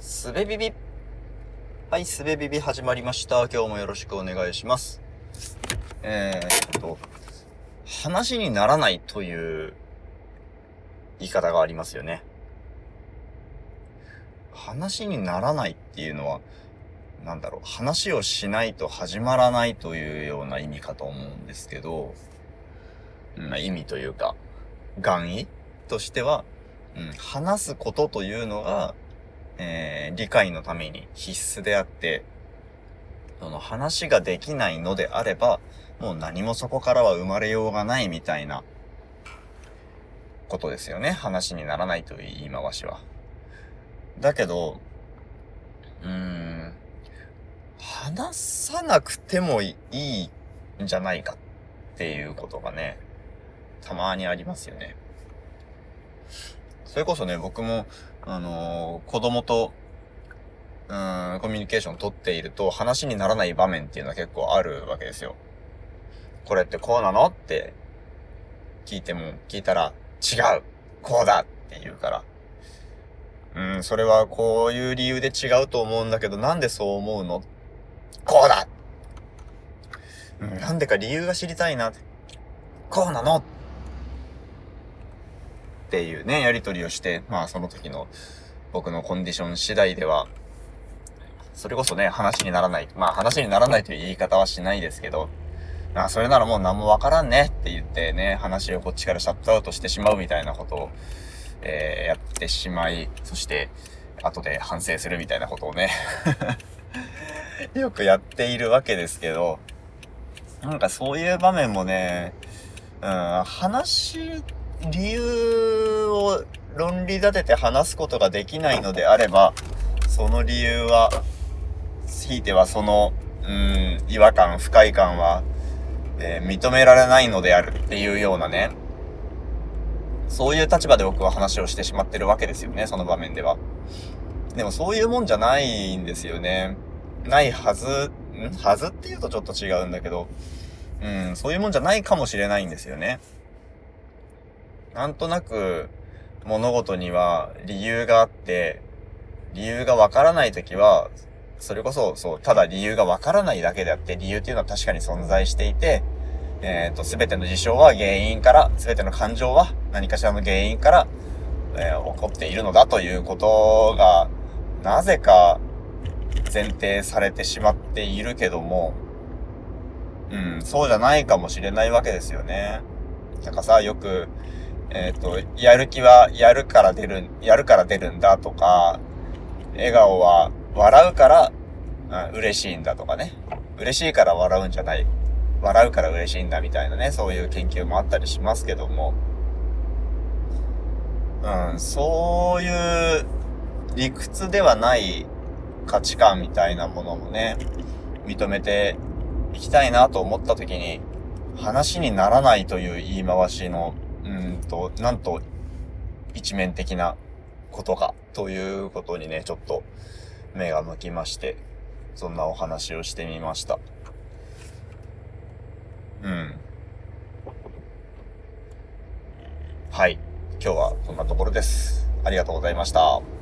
すべビビ。はい、すべビビ始まりました。今日もよろしくお願いします。えー、っと、話にならないという言い方がありますよね。話にならないっていうのは、なんだろう、話をしないと始まらないというような意味かと思うんですけど、まあ、意味というか、願意としては、うん、話すことというのが、えー理解のために必須であって、その話ができないのであれば、もう何もそこからは生まれようがないみたいなことですよね。話にならないという言い回しは。だけど、うーん、話さなくてもいいんじゃないかっていうことがね、たまにありますよね。それこそね、僕も、あのー子供と、うーん、コミュニケーションを取っていると話にならない場面っていうのは結構あるわけですよ。これってこうなのって聞いても、聞いたら、違うこうだって言うから。うん、それはこういう理由で違うと思うんだけど、なんでそう思うの？こうだうん、なんでか理由が知りたいな。こうなの？っていうね、やりとりをして、まあその時の僕のコンディション次第では、それこそね、話にならない。まあ話にならないという言い方はしないですけど、まあそれならもう何もわからんねって言ってね、話をこっちからシャットアウトしてしまうみたいなことを、えーやってしまい、そして、後で反省するみたいなことをね、よくやっているわけですけど、なんかそういう場面もね、うん、話、理由を論理立てて話すことができないのであれば、その理由は、ひいてはその、うん、違和感、不快感は、えー認められないのであるっていうようなね、そういう立場で僕は話をしてしまってるわけですよね、その場面では。でもそういうもんじゃないんですよね。ないはず、んはずっていうとちょっと違うんだけど、うん、そういうもんじゃないかもしれないんですよね。なんとなく物事には理由があって、理由がわからないときは、それこそ、そう、ただ理由がわからないだけであって、理由っていうのは確かに存在していて、えっ、と、すべての事象は原因から、すべての感情は何かしらの原因から、えー起こっているのだということが、なぜか前提されてしまっているけども、うん、そうじゃないかもしれないわけですよね。なんかさ、よく、えっ、と、やる気はやるから出る、やるから出るんだとか、笑顔は笑うから、うん、嬉しいんだとかね。嬉しいから笑うんじゃない。笑うから嬉しいんだみたいなね、そういう研究もあったりしますけども、うん、そういう理屈ではない価値観みたいなものもね、認めていきたいなと思った時に、話にならないという言い回しの、うんと、なんと一面的なことか、ということにね、ちょっと目が向きまして、そんなお話をしてみました。うん。はい。今日はこんなところです。ありがとうございました。